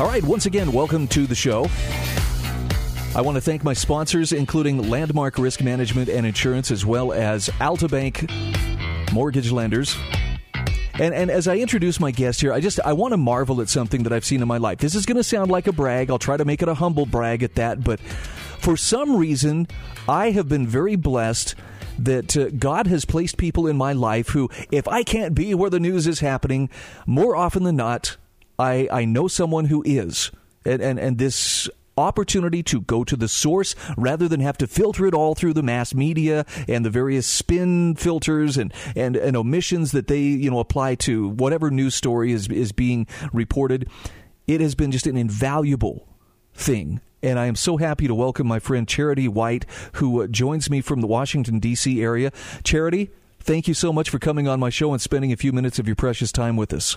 All right, once again, welcome to the show. I want to thank my sponsors, including Landmark Risk Management and Insurance, as well as Altabank Mortgage Lenders. And, and as I introduce my guest here, I just I want to marvel at something that I've seen in my life. This is going to sound like a brag. I'll try to make it a humble brag at that. But for some reason, I have been very blessed that uh, God has placed people in my life who, if I can't be where the news is happening, more often than not, I, I know someone who is. And, and, and this opportunity to go to the source rather than have to filter it all through the mass media and the various spin filters and, and, and omissions that they you know apply to whatever news story is is being reported. It has been just an invaluable thing. And I am so happy to welcome my friend Charity White, who uh, joins me from the Washington, D.C. area. Charity, thank you so much for coming on my show and spending a few minutes of your precious time with us.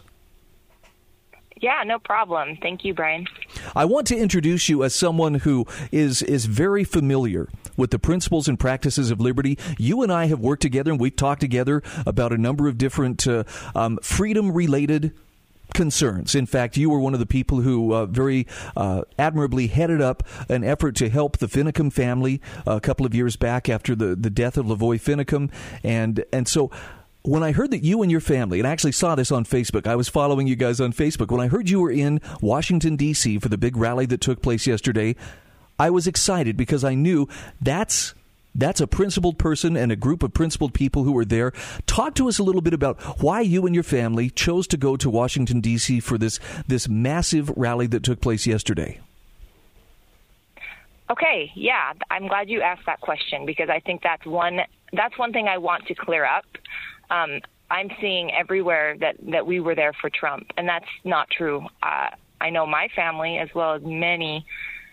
Yeah, no problem. Thank you, Brian. I want to introduce you as someone who is is very familiar with the principles and practices of liberty. You and I have worked together and we've talked together about a number of different uh, um, freedom related concerns. In fact, you were one of the people who uh, very uh, admirably headed up an effort to help the Finicum family a couple of years back after the, the death of Lavoy Finicum. And, and so when I heard that you and your family, and I actually saw this on Facebook, I was following you guys on Facebook. When I heard you were in Washington, D.C. for the big rally that took place yesterday, I was excited because I knew that's. That's a principled person and a group of principled people who were there. Talk to us a little bit about why you and your family chose to go to Washington D.C. for this this massive rally that took place yesterday. Okay, yeah, I'm glad you asked that question because I think that's one that's one thing I want to clear up um, I'm seeing everywhere that that we were there for Trump, and that's not true. Uh, I know my family as well as many.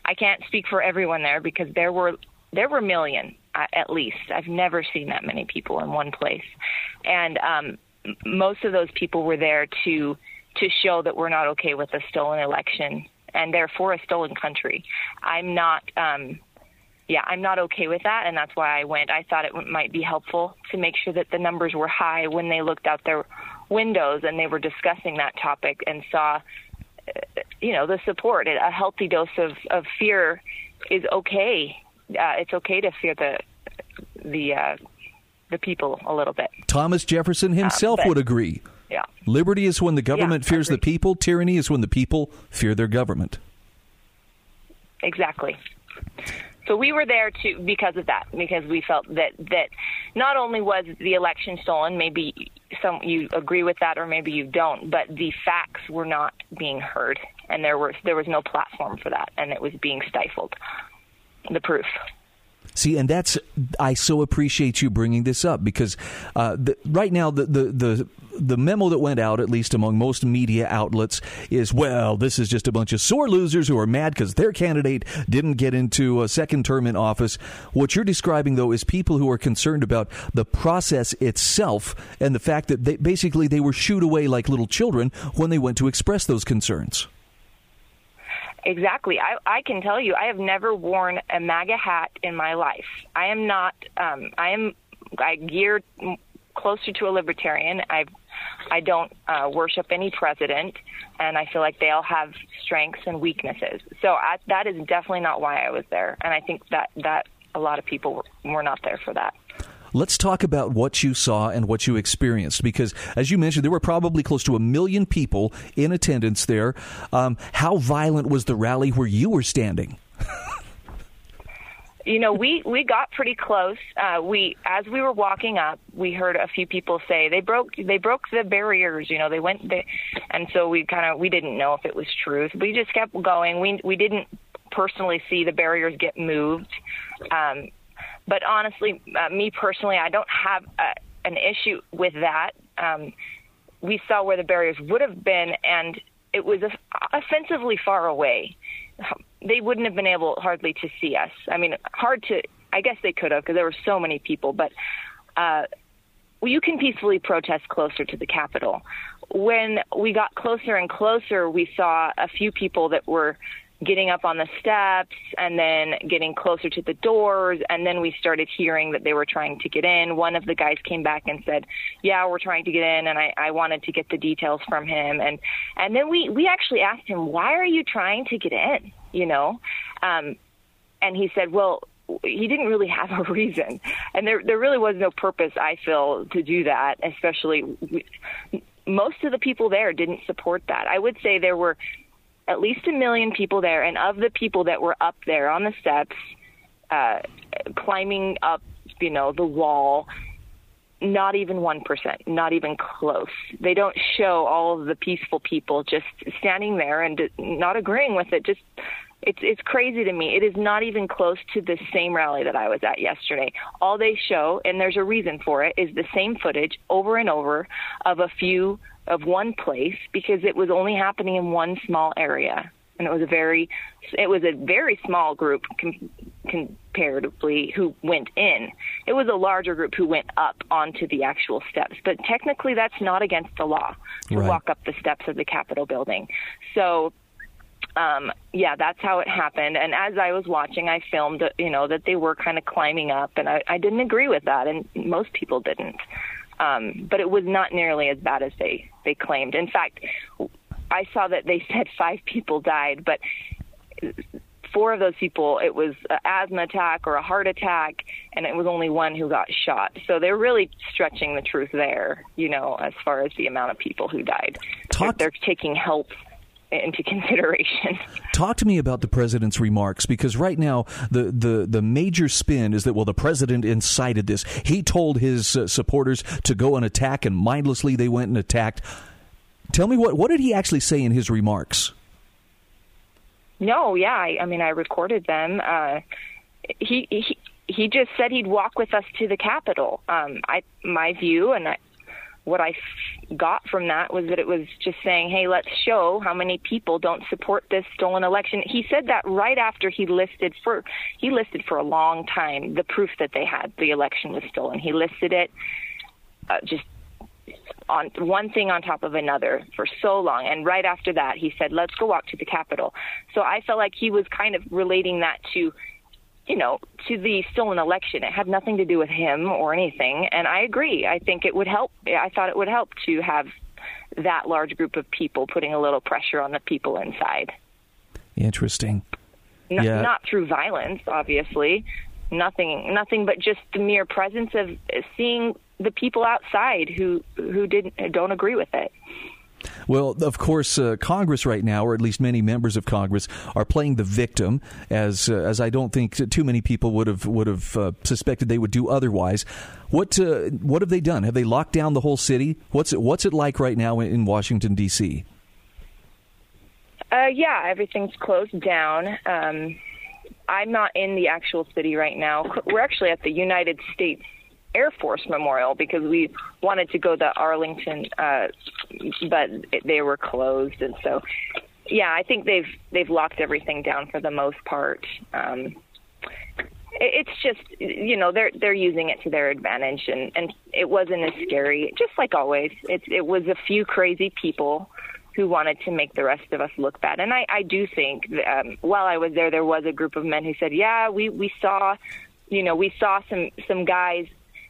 I can't speak for everyone there because there were there were a million uh, at least. I've never seen that many people in one place, and um, most of those people were there to to show that we're not okay with a stolen election and therefore a stolen country. I'm not um, yeah, I'm not okay with that, and that's why I went. I thought it might be helpful to make sure that the numbers were high when they looked out their windows and they were discussing that topic and saw, uh, you know, the support. A healthy dose of, of fear is okay. Uh, it's okay to fear the the uh, the people a little bit. Thomas Jefferson himself uh, but, would agree. Yeah. Liberty is when the government yeah, fears the people. Tyranny is when the people fear their government. Exactly. So we were there to because of that, because we felt that that not only was the election stolen, maybe some you agree with that or maybe you don't, but the facts were not being heard, and there was there was no platform for that, and it was being stifled. The proof. See, and that's I so appreciate you bringing this up because uh, the, right now the, the the the memo that went out, at least among most media outlets, is well, this is just a bunch of sore losers who are mad because their candidate didn't get into a second term in office. What you're describing, though, is people who are concerned about the process itself and the fact that they, basically they were shooed away like little children when they went to express those concerns. Exactly. I, I can tell you, I have never worn a MAGA hat in my life. I am not. Um, I am. I geared closer to a libertarian. I I don't uh, worship any president, and I feel like they all have strengths and weaknesses. So I, that is definitely not why I was there, and I think that that a lot of people were, were not there for that. Let's talk about what you saw and what you experienced because, as you mentioned, there were probably close to a million people in attendance there. Um, how violent was the rally where you were standing? you know, we we got pretty close. Uh, we as we were walking up, we heard a few people say they broke they broke the barriers. You know, they went they, and so we kind of we didn't know if it was truth. We just kept going. We we didn't personally see the barriers get moved. Um, but honestly, uh, me personally, I don't have a, an issue with that. Um, we saw where the barriers would have been, and it was offensively far away. They wouldn't have been able hardly to see us. I mean, hard to. I guess they could have because there were so many people, but. Uh, you can peacefully protest closer to the Capitol. When we got closer and closer, we saw a few people that were getting up on the steps and then getting closer to the doors. And then we started hearing that they were trying to get in. One of the guys came back and said yeah we're trying to get in and i i wanted to get the details from him. And and then we we actually asked him why are you trying to get in? You know? Um and he said well he didn't really have a reason. And there there really was no purpose i feel to do that especially most of the people there didn't support that. I would say there were at least a million people there, and of the people that were up there on the steps, uh, climbing up, you know, the wall, not even 1%, not even close. They don't show all of the peaceful people just standing there and not agreeing with it. Just it's it's crazy to me. It is not even close to the same rally that I was at yesterday. All they show, and there's a reason for it, is the same footage over and over of a few of one place because it was only happening in one small area. And it was a very it was a very small group com- comparatively who went in. It was a larger group who went up onto the actual steps. But technically that's not against the law to right. walk up the steps of the capitol building. So um yeah that's how it happened. And as i was watching i filmed you know that they were kind of climbing up. And i i didn't agree with that. And most people didn't um, but it was not nearly as bad as they they claimed. In fact, I saw that they said five people died, but four of those people it was an asthma attack or a heart attack, and it was only one who got shot. So they're really stretching the truth there, you know, as far as the amount of people who died. Talk- they're taking health into consideration. Talk to me about the president's remarks because right now the, the, the major spin is that well the president incited this. He told his uh, supporters to go and attack and mindlessly they went and attacked. Tell me what what did he actually say in his remarks? No, yeah, I, I mean I recorded them. Uh, he he he just said he'd walk with us to the Capitol. Um, I my view, and I, what I got from that was that it was just saying, hey, let's show how many people don't support this stolen election. He said that right after he listed for he listed for a long time the proof that they had the election was stolen. He listed it uh, just on one thing on top of another for so long. And right after that, he said, let's go walk to the Capitol. So I felt like he was kind of relating that to you know, to the stolen election. It had nothing to do with him or anything. And I agree. I think it would help. I thought it would help to have that large group of people putting a little pressure on the people inside. Interesting. N- yeah. Not through violence, obviously. Nothing. Nothing but just the mere presence of seeing the people outside who who didn't don't agree with it. Well, of course, uh, Congress right now, or at least many members of Congress, are playing the victim, as uh, as I don't think too many people would have would have uh, suspected they would do otherwise. What uh, what have they done? Have they locked down the whole city? What's it What's it like right now in Washington D.C.? Uh, yeah, everything's closed down. Um, I'm not in the actual city right now. We're actually at the United States Air Force Memorial because we wanted to go to Arlington, uh, but they were closed, and so yeah, I think they've they've locked everything down for the most part. Um, it's just you know they're they're using it to their advantage, and and it wasn't as scary. Just like always, it it was a few crazy people who wanted to make the rest of us look bad. And I, I do think um, while I was there, there was a group of men who said, "Yeah, we we saw, you know, we saw some some guys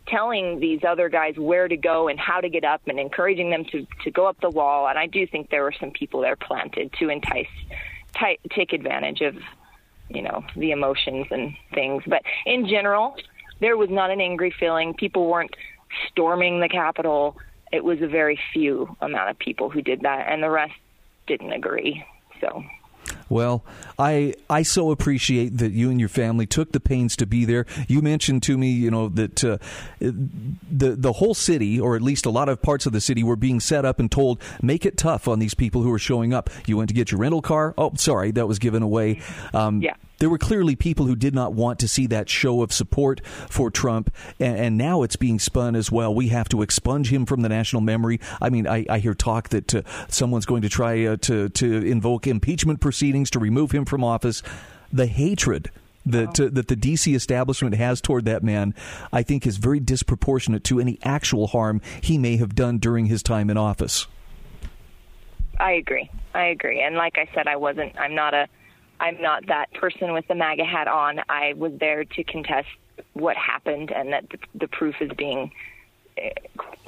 telling these other guys where to go and how to get up and encouraging them to to go up the wall. And I do think there were some people there planted to entice, t- take advantage of, you know, the emotions and things. But in general, there was not an angry feeling. People weren't storming the Capitol. It was a very few amount of people who did that, and the rest didn't agree. So. Well, I I so appreciate that you and your family took the pains to be there. You mentioned to me, you know, that uh, the the whole city, or at least a lot of parts of the city, were being set up and told make it tough on these people who are showing up. You went to get your rental car. Oh, sorry, that was given away. Um, yeah. There were clearly people who did not want to see that show of support for Trump, and, and, now it's being spun as well. We have to expunge him from the national memory. I mean, I, I hear talk that uh, someone's going to try uh, to to invoke impeachment proceedings to remove him from office. The hatred that uh, that the DC establishment has toward that man, I think, is very disproportionate to any actual harm he may have done during his time in office. I agree. I agree. And like I said, I wasn't. I'm not a. I'm not that person with the MAGA hat on. I was there to contest what happened, and that the, the proof is being eh,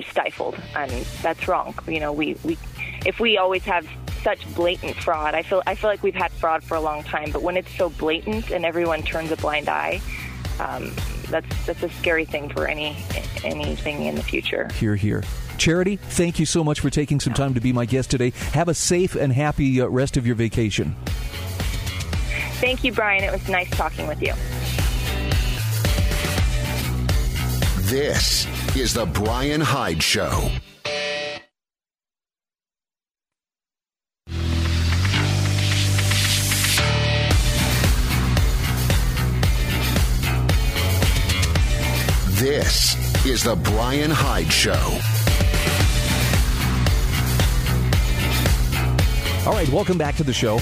stifled, and that's wrong. You know, we we if we always have such blatant fraud, I feel I feel like we've had fraud for a long time, but when it's so blatant and everyone turns a blind eye, um, that's that's a scary thing for any anything in the future. Here, here. Charity, thank you so much for taking some time to be my guest today. Have a safe and happy uh, rest of your vacation. Thank you, Brian. It was nice talking with you. This is the Brian Hyde Show. This is the Brian Hyde Show. All right, welcome back to the show.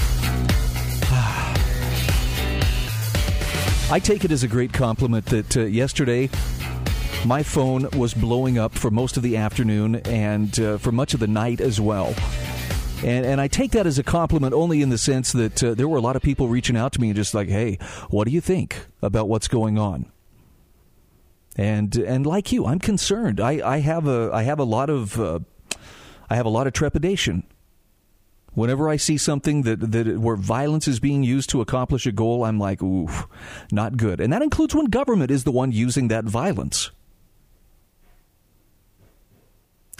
I take it as a great compliment that uh, yesterday my phone was blowing up for most of the afternoon and uh, for much of the night as well. And, and I take that as a compliment only in the sense that uh, there were a lot of people reaching out to me and just like, hey, what do you think about what's going on? and and like you, I'm concerned. I, I have a I have a lot of uh, I have a lot of trepidation whenever I see something that that where violence is being used to accomplish a goal. I'm like, ooh, not good, and that includes when government is the one using that violence.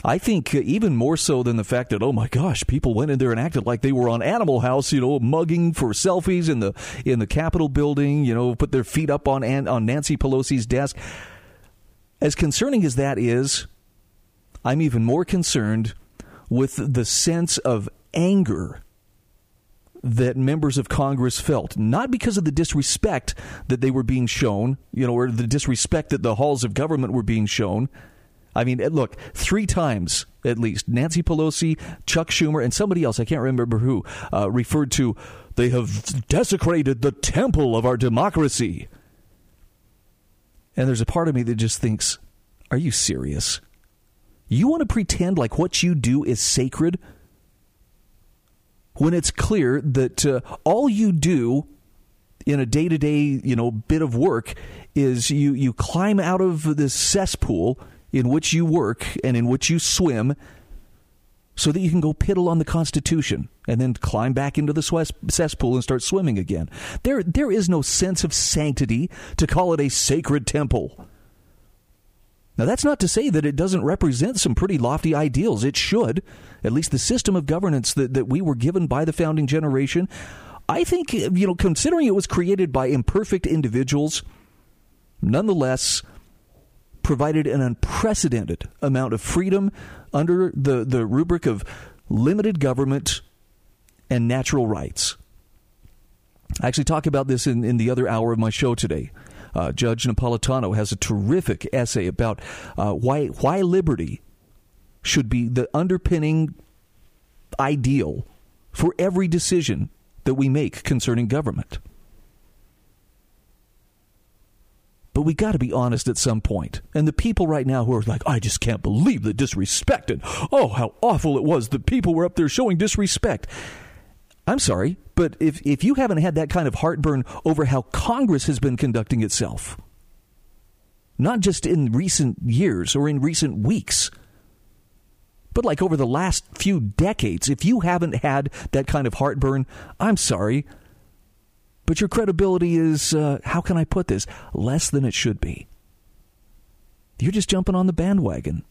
I think uh, even more so than the fact that oh my gosh, people went in there and acted like they were on Animal House, you know, mugging for selfies in the in the Capitol building, you know, put their feet up on on Nancy Pelosi's desk. As concerning as that is, I'm even more concerned with the sense of anger that members of Congress felt, not because of the disrespect that they were being shown, you know, or the disrespect that the halls of government were being shown. I mean, look, three times at least, Nancy Pelosi, Chuck Schumer, and somebody else, I can't remember who, uh, referred to they have desecrated the temple of our democracy. And there's a part of me that just thinks, are you serious? You want to pretend like what you do is sacred when it's clear that uh, all you do in a day-to-day, you know, bit of work is you you climb out of this cesspool in which you work and in which you swim so that you can go piddle on the Constitution and then climb back into the cesspool and start swimming again. There, there is no sense of sanctity to call it a sacred temple. Now, that's not to say that it doesn't represent some pretty lofty ideals. It should. At least the system of governance that, that we were given by the founding generation. I think, you know, considering it was created by imperfect individuals, nonetheless, provided an unprecedented amount of freedom under the, the rubric of limited government and natural rights. I actually talk about this in, in the other hour of my show today. Uh, Judge Napolitano has a terrific essay about uh, why why liberty should be the underpinning ideal for every decision that we make concerning government. But we got to be honest at some point. And the people right now who are like, I just can't believe the disrespect and oh, how awful it was that people were up there showing disrespect. I'm sorry, but if, if you haven't had that kind of heartburn over how Congress has been conducting itself, not just in recent years or in recent weeks, but like over the last few decades, if you haven't had that kind of heartburn, I'm sorry, but your credibility is, uh, how can I put this, less than it should be. You're just jumping on the bandwagon.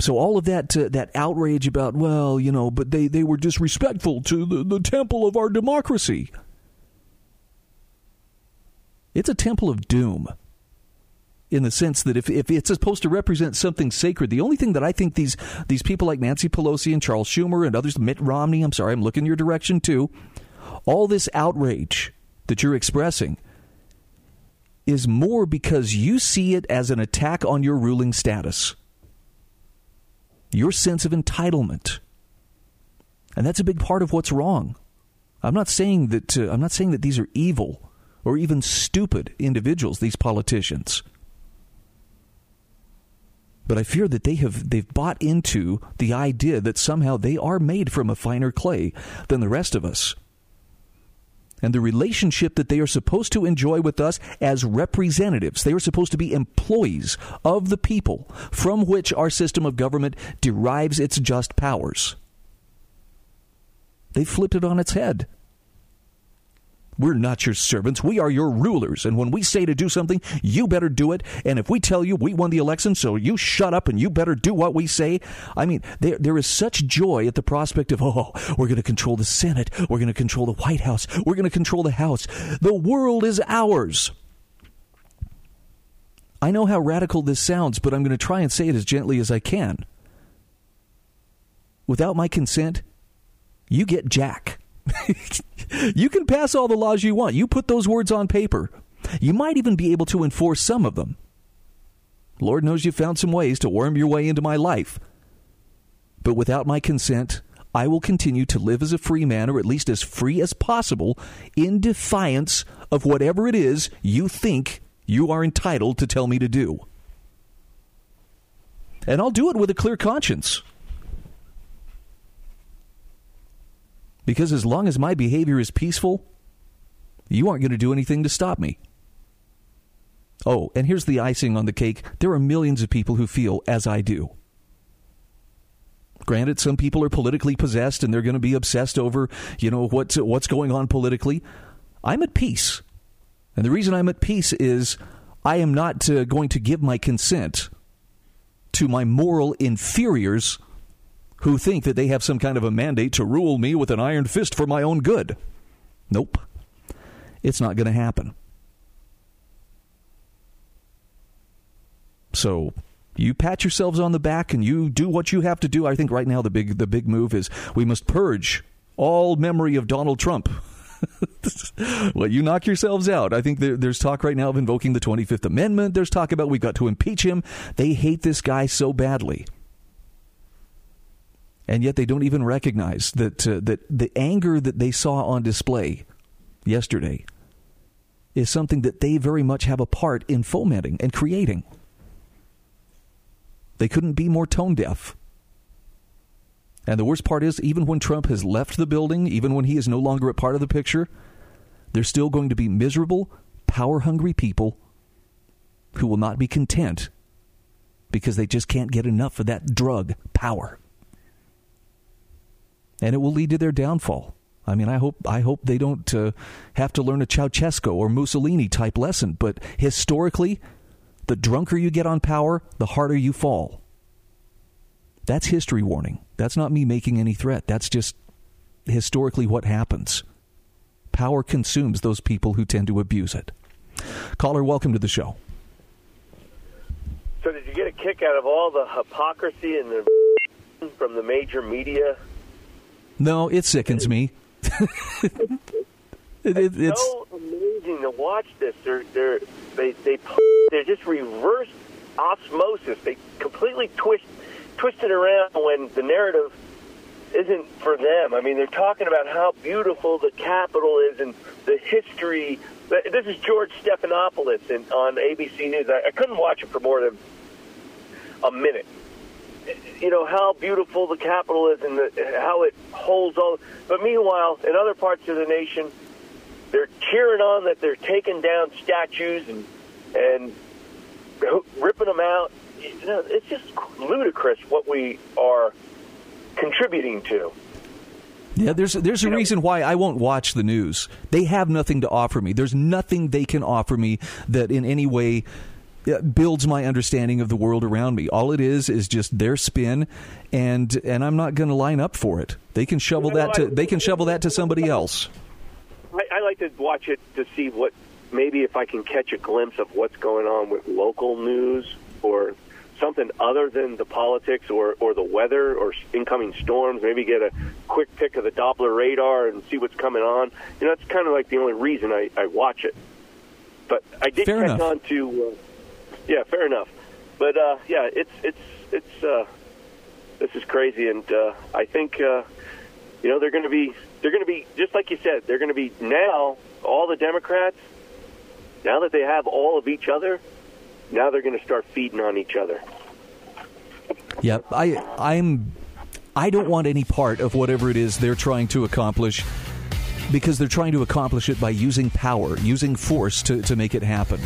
So all of that uh, that outrage about well, you know, but they, they were disrespectful to the, the temple of our democracy. It's a temple of doom. in the sense that if, if it's supposed to represent something sacred, the only thing that I think these these people like Nancy Pelosi and Charles Schumer and others, Mitt Romney, I'm sorry, I'm looking your direction too, all this outrage that you're expressing is more because you see it as an attack on your ruling status, your sense of entitlement. And that's a big part of what's wrong. I'm not saying that uh, I'm not saying that these are evil or even stupid individuals, these politicians. But I fear that they have they've bought into the idea that somehow they are made from a finer clay than the rest of us. And the relationship that they are supposed to enjoy with us as representatives, they are supposed to be employees of the people from which our system of government derives its just powers. They flipped it on its head. We're not your servants. We are your rulers. And when we say to do something, you better do it. And if we tell you we won the election, so you shut up and you better do what we say. I mean, there, there is such joy at the prospect of, oh, we're going to control the Senate. We're going to control the White House. We're going to control the House. The world is ours. I know how radical this sounds, but I'm going to try and say it as gently as I can. Without my consent, you get Jack. you can pass all the laws you want. You put those words on paper. You might even be able to enforce some of them. Lord knows you found some ways to worm your way into my life. But without my consent, I will continue to live as a free man, or at least as free as possible, in defiance of whatever it is you think you are entitled to tell me to do. And I'll do it with a clear conscience. Because as long as my behavior is peaceful, you aren't going to do anything to stop me. Oh, and here's the icing on the cake there are millions of people who feel as I do. Granted, some people are politically possessed and they're going to be obsessed over, you know, what's, what's going on politically. I'm at peace. And the reason I'm at peace is I am not uh, going to give my consent to my moral inferiors who think that they have some kind of a mandate to rule me with an iron fist for my own good. Nope. It's not going to happen. So you pat yourselves on the back and you do what you have to do. I think right now the big the big move is we must purge all memory of Donald Trump. well, you knock yourselves out. I think there, there's talk right now of invoking the 25th Amendment. There's talk about we've got to impeach him. They hate this guy so badly and yet they don't even recognize that uh, that the anger that they saw on display yesterday is something that they very much have a part in fomenting and creating. They couldn't be more tone deaf. And the worst part is, even when Trump has left the building, even when he is no longer a part of the picture, there's still going to be miserable, power hungry people who will not be content because they just can't get enough of that drug, power and it will lead to their downfall. I mean, I hope I hope they don't uh, have to learn a Ceausescu or Mussolini type lesson. But historically, the drunker you get on power, the harder you fall. That's history warning. That's not me making any threat. That's just historically what happens. Power consumes those people who tend to abuse it. Caller, welcome to the show. So, did you get a kick out of all the hypocrisy and the from the major media no, it sickens me. it, it, it's so amazing to watch this. They're they're they they they're just reverse osmosis. They completely twist twist it around when the narrative isn't for them. I mean, they're talking about how beautiful the Capitol is and the history. This is George Stephanopoulos in, on ABC News. I, I couldn't watch it for more than a minute you know how beautiful the capital is and the, how it holds all. But meanwhile, in other parts of the nation, they're cheering on that they're taking down statues and and ripping them out. You know, it's just ludicrous what we are contributing to. Yeah, there's there's a you reason know, why I won't watch the news. They have nothing to offer me. There's nothing they can offer me that in any way builds my understanding of the world around me. All it is is just their spin, and and I'm not going to line up for it. They can shovel that to they can shovel that to somebody else. I, I like to watch it to see what maybe if I can catch a glimpse of what's going on with local news or something other than the politics or, or the weather or incoming storms, maybe get a quick pick of the Doppler radar and see what's coming on. You know, that's kind of like the only reason I, I watch it. But I did fair catch enough. on to, uh, yeah, fair enough. But uh, yeah, it's it's it's uh, this is crazy, and uh, I think uh, you know they're going to be they're going to be just like you said they're going to be now all the Democrats now that they have all of each other now they're going to start feeding on each other. Yep, I I'm I don't want any part of whatever it is they're trying to accomplish because they're trying to accomplish it by using power, using force to, to make it happen.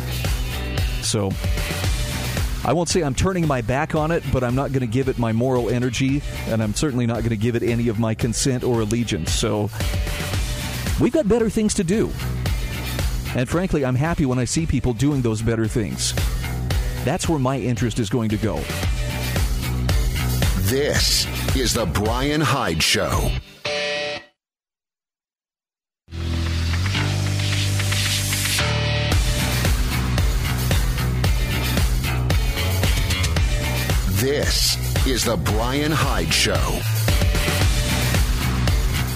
So I won't say I'm turning my back on it, but I'm not going to give it my moral energy, and I'm certainly not going to give it any of my consent or allegiance. So we've got better things to do. And frankly, I'm happy when I see people doing those better things. That's where my interest is going to go. This is the Brian Hyde Show. This is the Brian Hyde Show.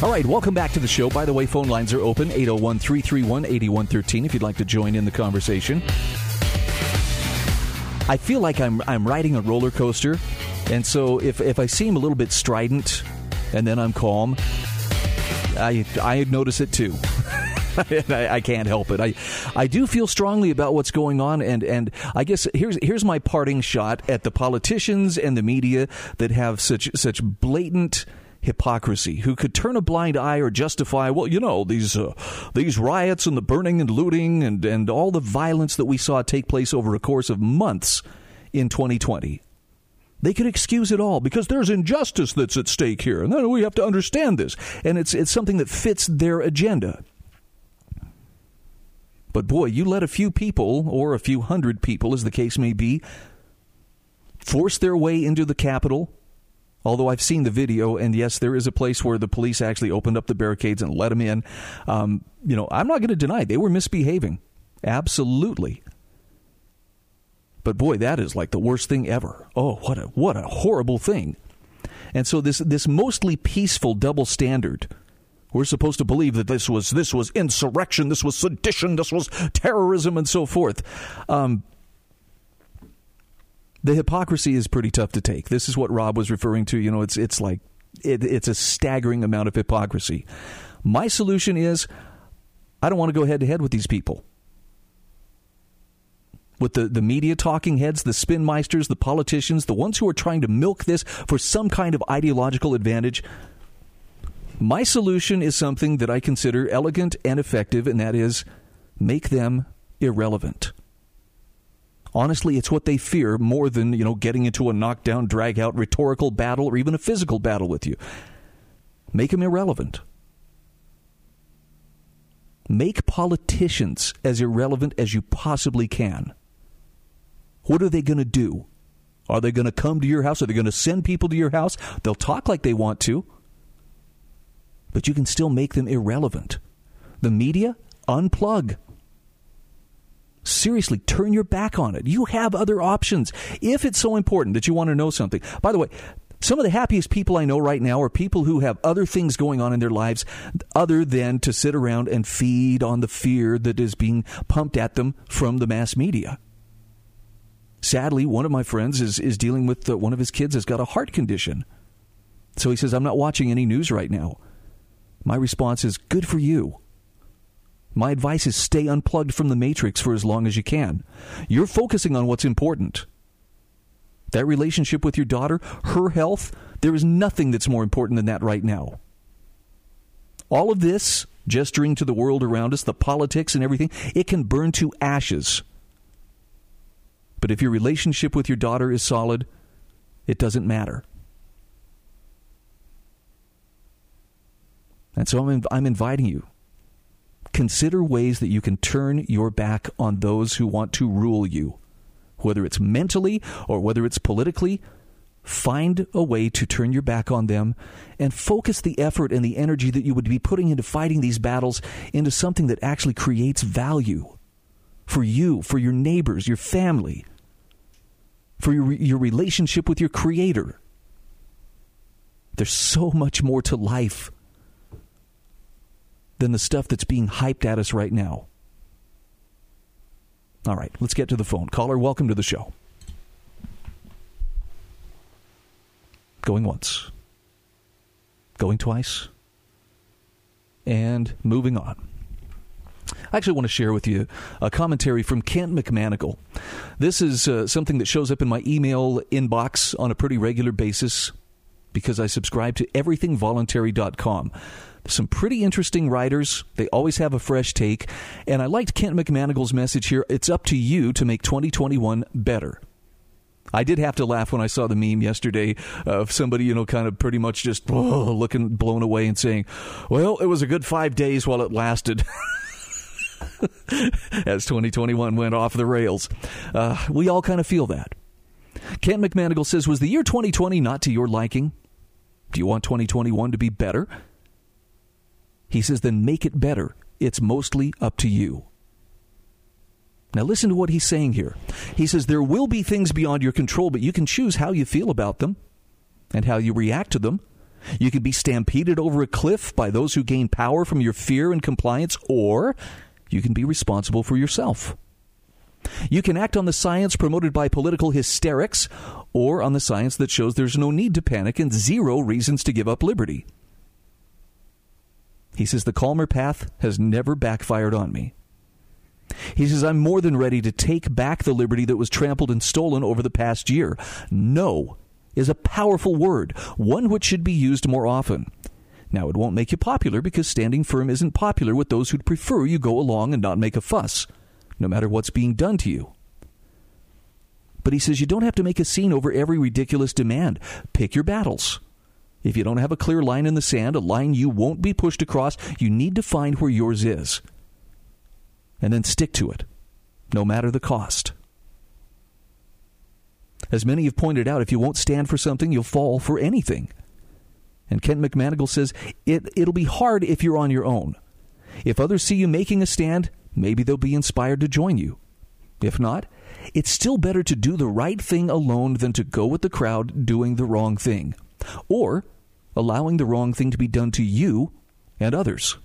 All right, welcome back to the show. By the way, phone lines are open 801 331 8113 if you'd like to join in the conversation. I feel like I'm, I'm riding a roller coaster, and so if, if I seem a little bit strident and then I'm calm, I, I notice it too. I, I, can't help it. I, I do feel strongly about what's going on, and, and I guess here's here's my parting shot at the politicians and the media that have such such blatant hypocrisy, who could turn a blind eye or justify, well, you know, these uh, these riots and the burning and looting and and all the violence that we saw take place over a course of months in 2020. They could excuse it all because there's injustice that's at stake here, and then we have to understand this, and it's it's something that fits their agenda. But boy, you let a few people, or a few hundred people, as the case may be, force their way into the Capitol. Although I've seen the video, and yes, there is a place where the police actually opened up the barricades and let them in. Um, you know, I'm not going to deny they were misbehaving. Absolutely. But boy, that is like the worst thing ever. Oh, what a what a horrible thing. And so this this mostly peaceful double standard we're supposed to believe that this was this was insurrection, this was sedition, this was terrorism, and so forth. Um, the hypocrisy is pretty tough to take. This is what Rob was referring to. You know, it's it's like it, it's a staggering amount of hypocrisy. My solution is, I don't want to go head to head with these people. With the, the media talking heads, the spin meisters, the politicians, the ones who are trying to milk this for some kind of ideological advantage, my solution is something that I consider elegant and effective, and that is make them irrelevant. Honestly, it's what they fear more than, you know, getting into a knockdown, drag out rhetorical battle or even a physical battle with you. Make them irrelevant. Make politicians as irrelevant as you possibly can. What are they going to do? Are they going to come to your house? Are they going to send people to your house? They'll talk like they want to but you can still make them irrelevant. The media, unplug. Seriously, turn your back on it. You have other options. If it's so important that you want to know something. By the way, some of the happiest people I know right now are people who have other things going on in their lives other than to sit around and feed on the fear that is being pumped at them from the mass media. Sadly, one of my friends is, is dealing with uh, one of his kids has got a heart condition. So he says, I'm not watching any news right now. My response is good for you. My advice is stay unplugged from the matrix for as long as you can. You're focusing on what's important. That relationship with your daughter, her health, there is nothing that's more important than that right now. All of this, gesturing to the world around us, the politics and everything, it can burn to ashes. But if your relationship with your daughter is solid, it doesn't matter. And so I'm, I'm inviting you. Consider ways that you can turn your back on those who want to rule you, whether it's mentally or whether it's politically. Find a way to turn your back on them and focus the effort and the energy that you would be putting into fighting these battles into something that actually creates value. for you, for your neighbors, your family, for your, your relationship with your Creator. There's so much more to life than the stuff that's being hyped at us right now. All right, let's get to the phone. Caller, welcome to the show. Going once, going twice, and moving on. I actually want to share with you a commentary from Kent McManigal. This is uh, something that shows up in my email inbox on a pretty regular basis because I subscribe to everythingvoluntary.com. Some pretty interesting writers. They always have a fresh take. And I liked Kent McManigal's message here. It's up to you to make 2021 better. I did have to laugh when I saw the meme yesterday of somebody, you know, kind of pretty much just oh, looking blown away and saying, well, it was a good five days while it lasted. As 2021 went off the rails. Uh, we all kind of feel that. Kent McManigal says, Was the year 2020 not to your liking? Do you want 2021 to be better? He says, Then make it better. It's mostly up to you. Now, listen to what he's saying here. He says, There will be things beyond your control, but you can choose how you feel about them and how you react to them. You can be stampeded over a cliff by those who gain power from your fear and compliance, or you can be responsible for yourself. You can act on the science promoted by political hysterics or on the science that shows there's no need to panic and zero reasons to give up liberty. He says, The calmer path has never backfired on me. He says, I'm more than ready to take back the liberty that was trampled and stolen over the past year. No is a powerful word, one which should be used more often. Now, it won't make you popular because standing firm isn't popular with those who'd prefer you go along and not make a fuss no matter what's being done to you. But he says you don't have to make a scene over every ridiculous demand. Pick your battles. If you don't have a clear line in the sand, a line you won't be pushed across, you need to find where yours is. And then stick to it, no matter the cost. As many have pointed out, if you won't stand for something, you'll fall for anything. And Kent McManigal says it, it'll be hard if you're on your own. If others see you making a stand, Maybe they'll be inspired to join you. If not, it's still better to do the right thing alone than to go with the crowd doing the wrong thing, or allowing the wrong thing to be done to you and others.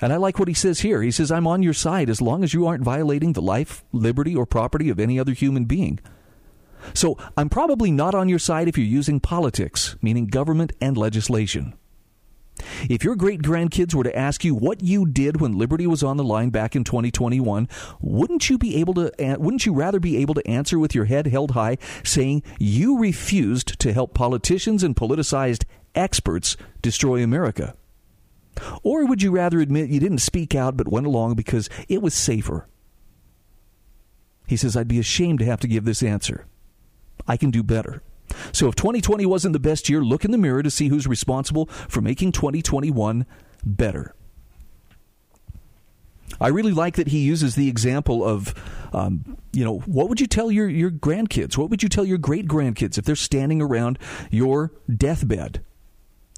And I like what he says here. He says, I'm on your side as long as you aren't violating the life, liberty, or property of any other human being. So I'm probably not on your side if you're using politics, meaning government and legislation. If your great grandkids were to ask you what you did when liberty was on the line back in 2021, wouldn't you be able to wouldn't you rather be able to answer with your head held high saying you refused to help politicians and politicized experts destroy America? Or would you rather admit you didn't speak out but went along because it was safer? He says I'd be ashamed to have to give this answer. I can do better. So if 2020 wasn't the best year, look in the mirror to see who's responsible for making 2021 better. I really like that he uses the example of, um, you know, what would you tell your, your grandkids? What would you tell your great grandkids if they're standing around your deathbed?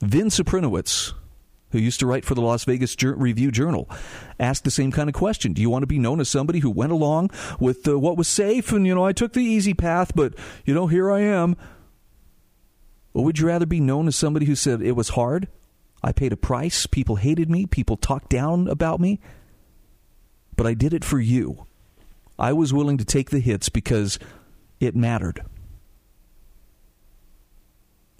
Vin Suprynowicz, who used to write for the Las Vegas Review Journal, asked the same kind of question. Do you want to be known as somebody who went along with uh, what was safe and, you know, I took the easy path, but, you know, here I am? Or would you rather be known as somebody who said it was hard? I paid a price. People hated me. People talked down about me. But I did it for you. I was willing to take the hits because it mattered.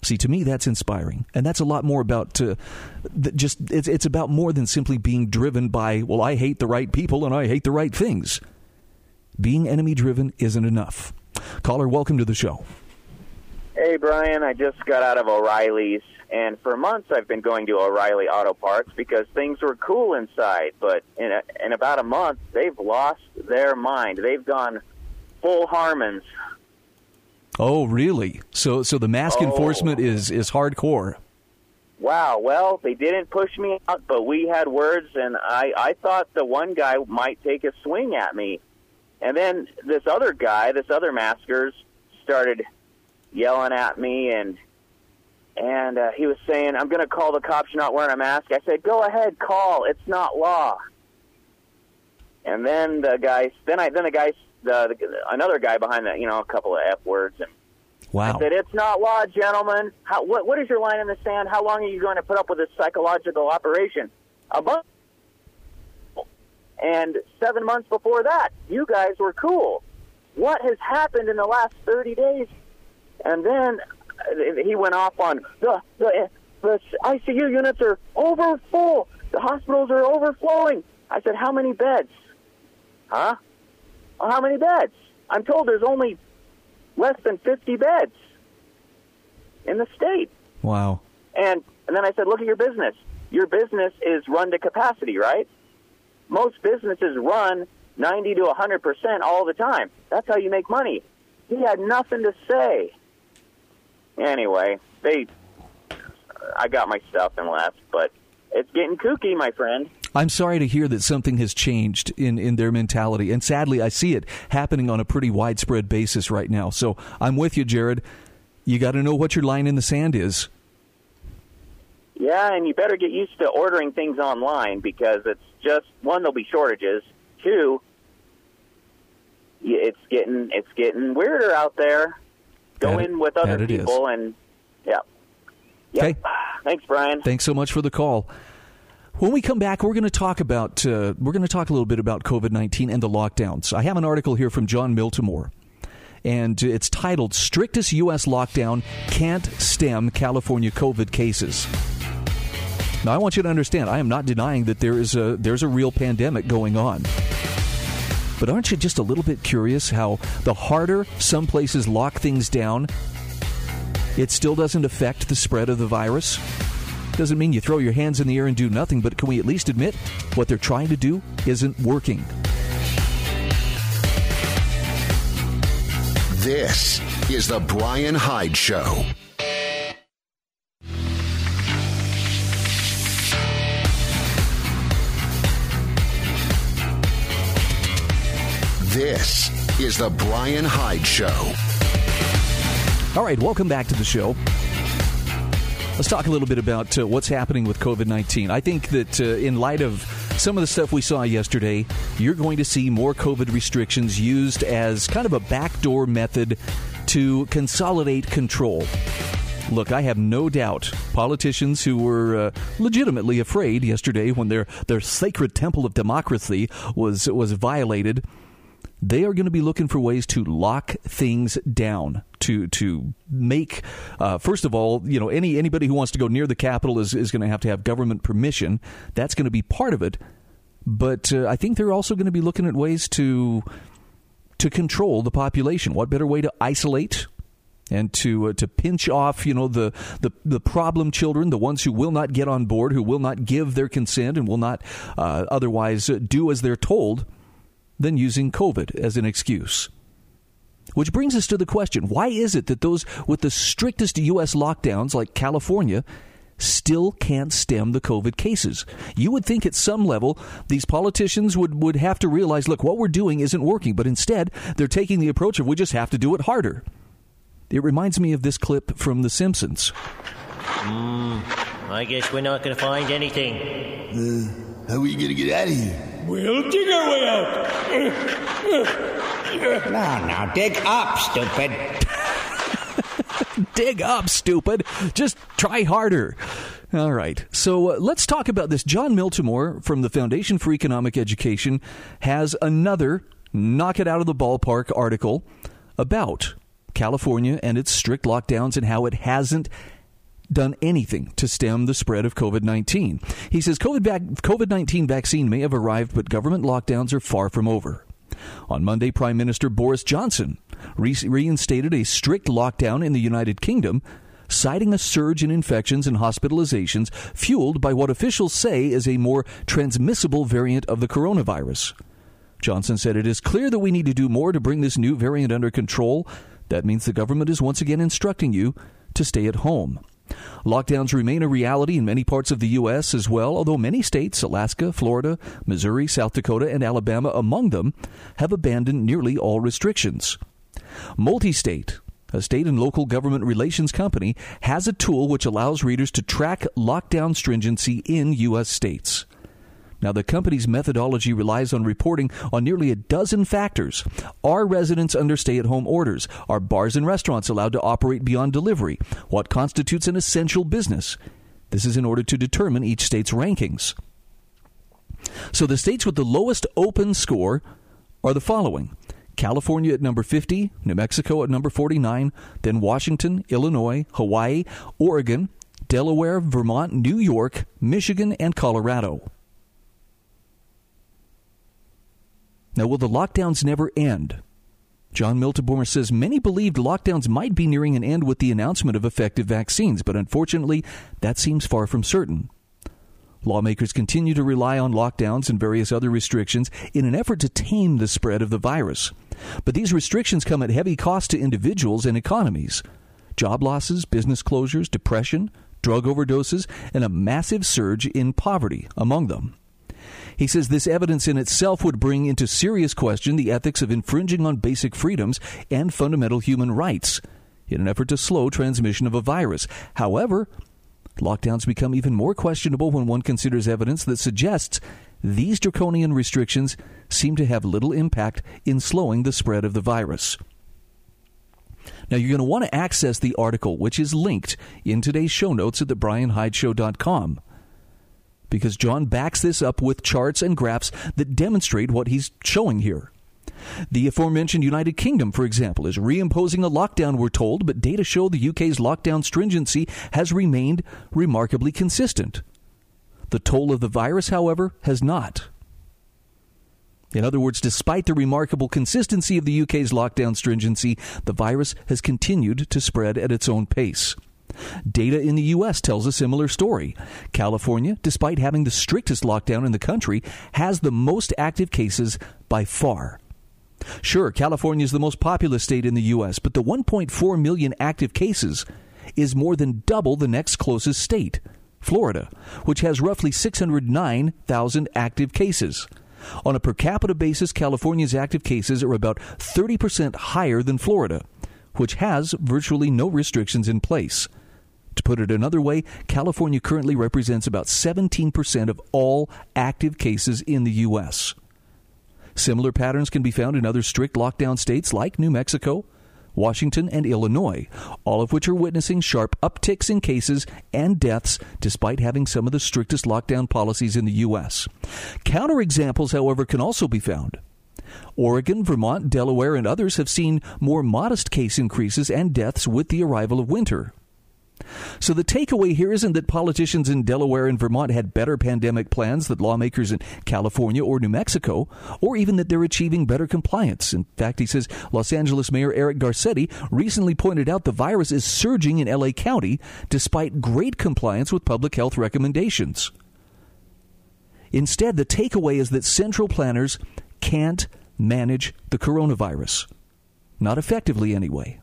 See, to me, that's inspiring, and that's a lot more about uh, just it's it's about more than simply being driven by well, I hate the right people and I hate the right things. Being enemy driven isn't enough. Caller, welcome to the show. Hey, Brian, I just got out of O'Reilly's, and for months I've been going to O'Reilly Auto Parts because things were cool inside. But in, a, in about a month, they've lost their mind. They've gone full Harmons. Oh, really? So, so the mask oh. enforcement is is hardcore. Wow. Well, they didn't push me out, but we had words, and I I thought the one guy might take a swing at me, and then this other guy, this other maskers, started yelling at me and and uh, he was saying, "I'm going to call the cops. You're not wearing a mask." I said, "Go ahead, call. It's not law." And then the guy, then I, then the guy, the, the another guy behind that, you know, a couple of f words, and wow. I said, "It's not law, gentlemen. How, what, what is your line in the sand? How long are you going to put up with this psychological operation?" A month. And seven months before that, you guys were cool. What has happened in the last 30 days? And then uh, he went off on the, the, the ICU units are over full. The hospitals are overflowing. I said, how many beds? Huh? Well, how many beds? I'm told there's only less than 50 beds in the state. Wow. And and then I said, look at your business. Your business is run to capacity, right? Most businesses run 90 to 100 percent all the time. That's how you make money. He had nothing to say. Anyway, they, I got my stuff and left, but it's getting kooky, my friend. I'm sorry to hear that something has changed in, in their mentality. And sadly, I see it happening on a pretty widespread basis right now. So I'm with you, Jared. You got to know what your line in the sand is. Yeah, and you better get used to ordering things online because it's just one, there'll be shortages. Two, it's getting it's getting weirder out there. Go That- in with other it is. people and yeah. Yep. Okay. Thanks, Brian. Thanks so much for the call. When we come back, we're going to talk about uh, we're going to talk a little bit about COVID nineteen and the lockdowns. I have an article here from Jon Miltimore, and it's titled "Strictest U.S. Lockdown Can't Stem California COVID Cases." Now, I want you to understand, I am not denying that there is a there's a real pandemic going on. But aren't you just a little bit curious how the harder some places lock things down, it still doesn't affect the spread of the virus? Doesn't mean you throw your hands in the air and do nothing, but can we at least admit what they're trying to do isn't working? This is the Brian Hyde Show. This is the Brian Hyde Show. All right, welcome back to the show. Let's talk a little bit about uh, what's happening with COVID 19. I think that uh, in light of some of the stuff we saw yesterday, you're going to see more COVID restrictions used as kind of a backdoor method to consolidate control. Look, I have no doubt politicians who were uh, legitimately afraid yesterday when their, their sacred temple of democracy was was violated they are going to be looking for ways to lock things down to to make uh, first of all you know any anybody who wants to go near the capitol is, is going to have to have government permission. That's going to be part of it. But uh, i think they're also going to be looking at ways to to control the population. What better way to isolate and to uh, to pinch off, you know, the, the the problem children, the ones who will not get on board, who will not give their consent, and will not uh, otherwise uh, do as they're told, than using COVID as an excuse. Which brings us to the question why is it that those with the strictest U.S. lockdowns, like California, still can't stem the COVID cases? You would think at some level these politicians would, would have to realize look, what we're doing isn't working, but instead they're taking the approach of we just have to do it harder. It reminds me of this clip from The Simpsons. Hmm, I guess we're not going to find anything. Uh, how are we gonna get out of here? We'll dig our way out. Now, now, dig up, stupid. dig up, stupid. Just try harder. All right. So uh, let's talk about this. Jon Miltimore from the Foundation for Economic Education has another knock it out of the ballpark article about California and its strict lockdowns and how it hasn't done anything to stem the spread of COVID 19. He says COVID 19 vaccine may have arrived, but government lockdowns are far from over. On Monday, Prime Minister Boris Johnson re- reinstated a strict lockdown in the United Kingdom, citing a surge in infections and hospitalizations fueled by what officials say is a more transmissible variant of the coronavirus. Johnson said it is clear that we need to do more to bring this new variant under control. That means the government is once again instructing you to stay at home. Lockdowns remain a reality in many parts of the U.S. as well, although many states, Alaska, Florida, Missouri, South Dakota, and Alabama among them, have abandoned nearly all restrictions. MultiState a state and local government relations company, has a tool which allows readers to track lockdown stringency in U.S. states. Now, the company's methodology relies on reporting on nearly a dozen factors. Are residents under stay at home orders? Are bars and restaurants allowed to operate beyond delivery? What constitutes an essential business? This is in order to determine each state's rankings. So, the states with the lowest open score are the following California at number 50, New Mexico at number 49, then Washington, Illinois, Hawaii, Oregon, Delaware, Vermont, New York, Michigan, and Colorado. Now, will the lockdowns never end? Jon Miltimore says many believed lockdowns might be nearing an end with the announcement of effective vaccines, but unfortunately, that seems far from certain. Lawmakers continue to rely on lockdowns and various other restrictions in an effort to tame the spread of the virus. But these restrictions come at heavy cost to individuals and economies. Job losses, business closures, depression, drug overdoses, and a massive surge in poverty among them. He says this evidence in itself would bring into serious question the ethics of infringing on basic freedoms and fundamental human rights in an effort to slow transmission of a virus. However, lockdowns become even more questionable when one considers evidence that suggests these draconian restrictions seem to have little impact in slowing the spread of the virus. Now, you're going to want to access the article, which is linked in today's show notes at thebrianhydeshow.com because Jon backs this up with charts and graphs that demonstrate what he's showing here. The aforementioned United Kingdom, for example, is reimposing a lockdown, we're told, but data show the UK's lockdown stringency has remained remarkably consistent. The toll of the virus, however, has not. In other words, despite the remarkable consistency of the UK's lockdown stringency, the virus has continued to spread at its own pace. Data in the U.S. tells a similar story. California, despite having the strictest lockdown in the country, has the most active cases by far. Sure, California is the most populous state in the U.S., but the 1.4 million active cases is more than double the next closest state, Florida, which has roughly 609,000 active cases. On a per capita basis, California's active cases are about 30% higher than Florida, which has virtually no restrictions in place. To put it another way, California currently represents about 17% of all active cases in the U.S. Similar patterns can be found in other strict lockdown states like New Mexico, Washington, and Illinois, all of which are witnessing sharp upticks in cases and deaths despite having some of the strictest lockdown policies in the U.S. Counterexamples, however, can also be found. Oregon, Vermont, Delaware, and others have seen more modest case increases and deaths with the arrival of winter. So the takeaway here isn't that politicians in Delaware and Vermont had better pandemic plans than lawmakers in California or New Mexico, or even that they're achieving better compliance. In fact, he says Los Angeles Mayor Eric Garcetti recently pointed out the virus is surging in LA County despite great compliance with public health recommendations. Instead, the takeaway is that central planners can't manage the coronavirus. Not effectively, anyway.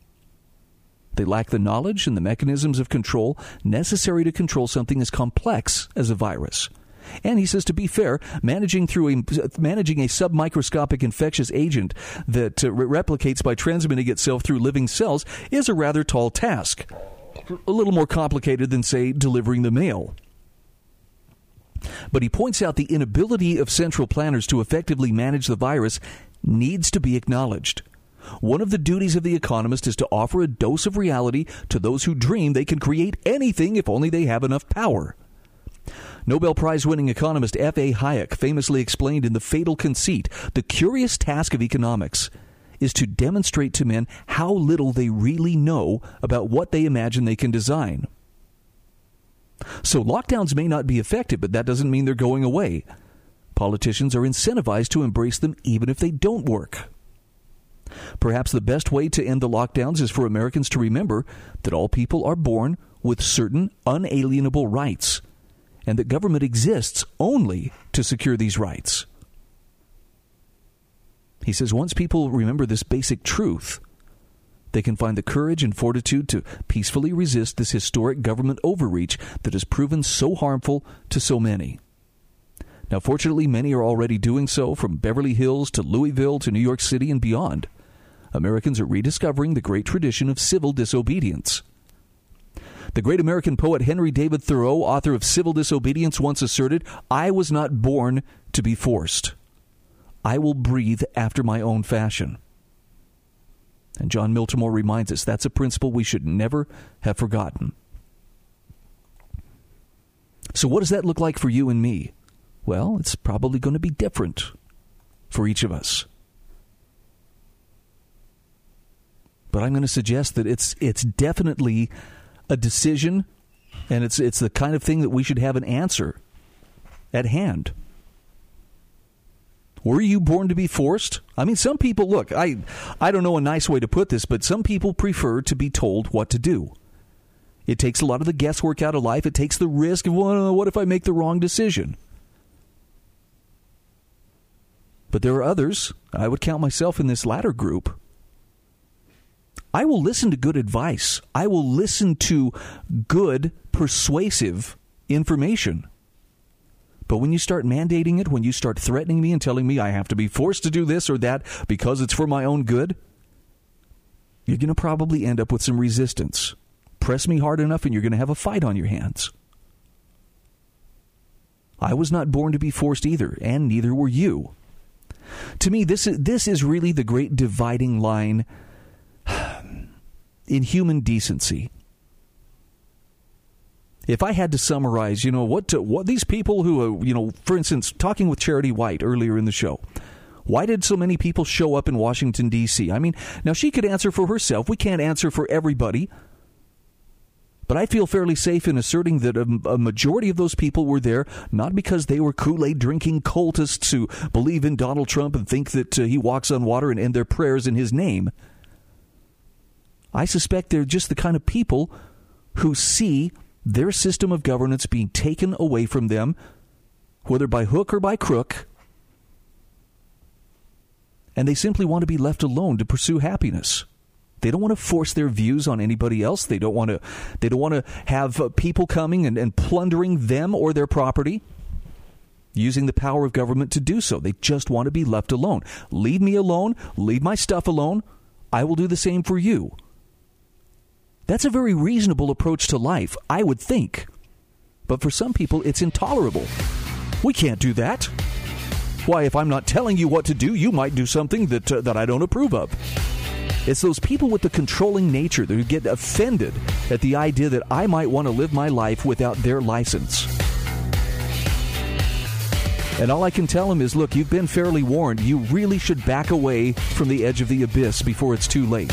They lack the knowledge and the mechanisms of control necessary to control something as complex as a virus. And he says, to be fair, managing through a, managing a submicroscopic infectious agent that uh, replicates by transmitting itself through living cells is a rather tall task. A little more complicated than, say, delivering the mail. But he points out the inability of central planners to effectively manage the virus needs to be acknowledged. One of the duties of the economist is to offer a dose of reality to those who dream they can create anything if only they have enough power. Nobel Prize winning economist F.A. Hayek famously explained in The Fatal Conceit the curious task of economics is to demonstrate to men how little they really know about what they imagine they can design. So lockdowns may not be effective, but that doesn't mean they're going away. Politicians are incentivized to embrace them even if they don't work. Perhaps the best way to end the lockdowns is for Americans to remember that all people are born with certain unalienable rights, and that government exists only to secure these rights. He says once people remember this basic truth, they can find the courage and fortitude to peacefully resist this historic government overreach that has proven so harmful to so many. Now, fortunately, many are already doing so from Beverly Hills to Louisville to New York City and beyond. Americans are rediscovering the great tradition of civil disobedience. The great American poet Henry David Thoreau, author of Civil Disobedience, once asserted, I was not born to be forced. I will breathe after my own fashion. And Jon Miltimore reminds us that's a principle we should never have forgotten. So, what does that look like for you and me? Well, it's probably going to be different for each of us. But I'm going to suggest that it's it's definitely a decision and it's it's the kind of thing that we should have an answer at hand. Were you born to be forced? I mean, some people look. I I don't know a nice way to put this, but some people prefer to be told what to do. It takes a lot of the guesswork out of life. It takes the risk of well, what if I make the wrong decision. But there are others. I would count myself in this latter group. I will listen to good advice. I will listen to good, persuasive information. But when you start mandating it, when you start threatening me and telling me I have to be forced to do this or that because it's for my own good, you're going to probably end up with some resistance. Press me hard enough and you're going to have a fight on your hands. I was not born to be forced either, and neither were you. To me, this is, this is really the great dividing line in human decency if I had to summarize, you know, what to, what these people who, are, you know, for instance, talking with Charity White earlier in the show. Why did so many people show up in Washington D.C.? I mean, now she could answer for herself. We can't answer for everybody. But I feel fairly safe in asserting that a, a majority of those people were there not because they were Kool Aid drinking cultists who believe in Donald Trump and think that uh, he walks on water and end their prayers in his name. I suspect they're just the kind of people who see their system of governance being taken away from them, whether by hook or by crook, and they simply want to be left alone to pursue happiness. They don't want to force their views on anybody else. They don't want to. They don't want to have uh, people coming and, and plundering them or their property, using the power of government to do so. They just want to be left alone. Leave me alone. Leave my stuff alone. I will do the same for you. That's a very reasonable approach to life, I would think. But for some people, it's intolerable. We can't do that. Why, if I'm not telling you what to do, you might do something that, uh, that I don't approve of. It's those people with the controlling nature that get offended at the idea that I might want to live my life without their license. And all I can tell them is look, you've been fairly warned. You really should back away from the edge of the abyss before it's too late.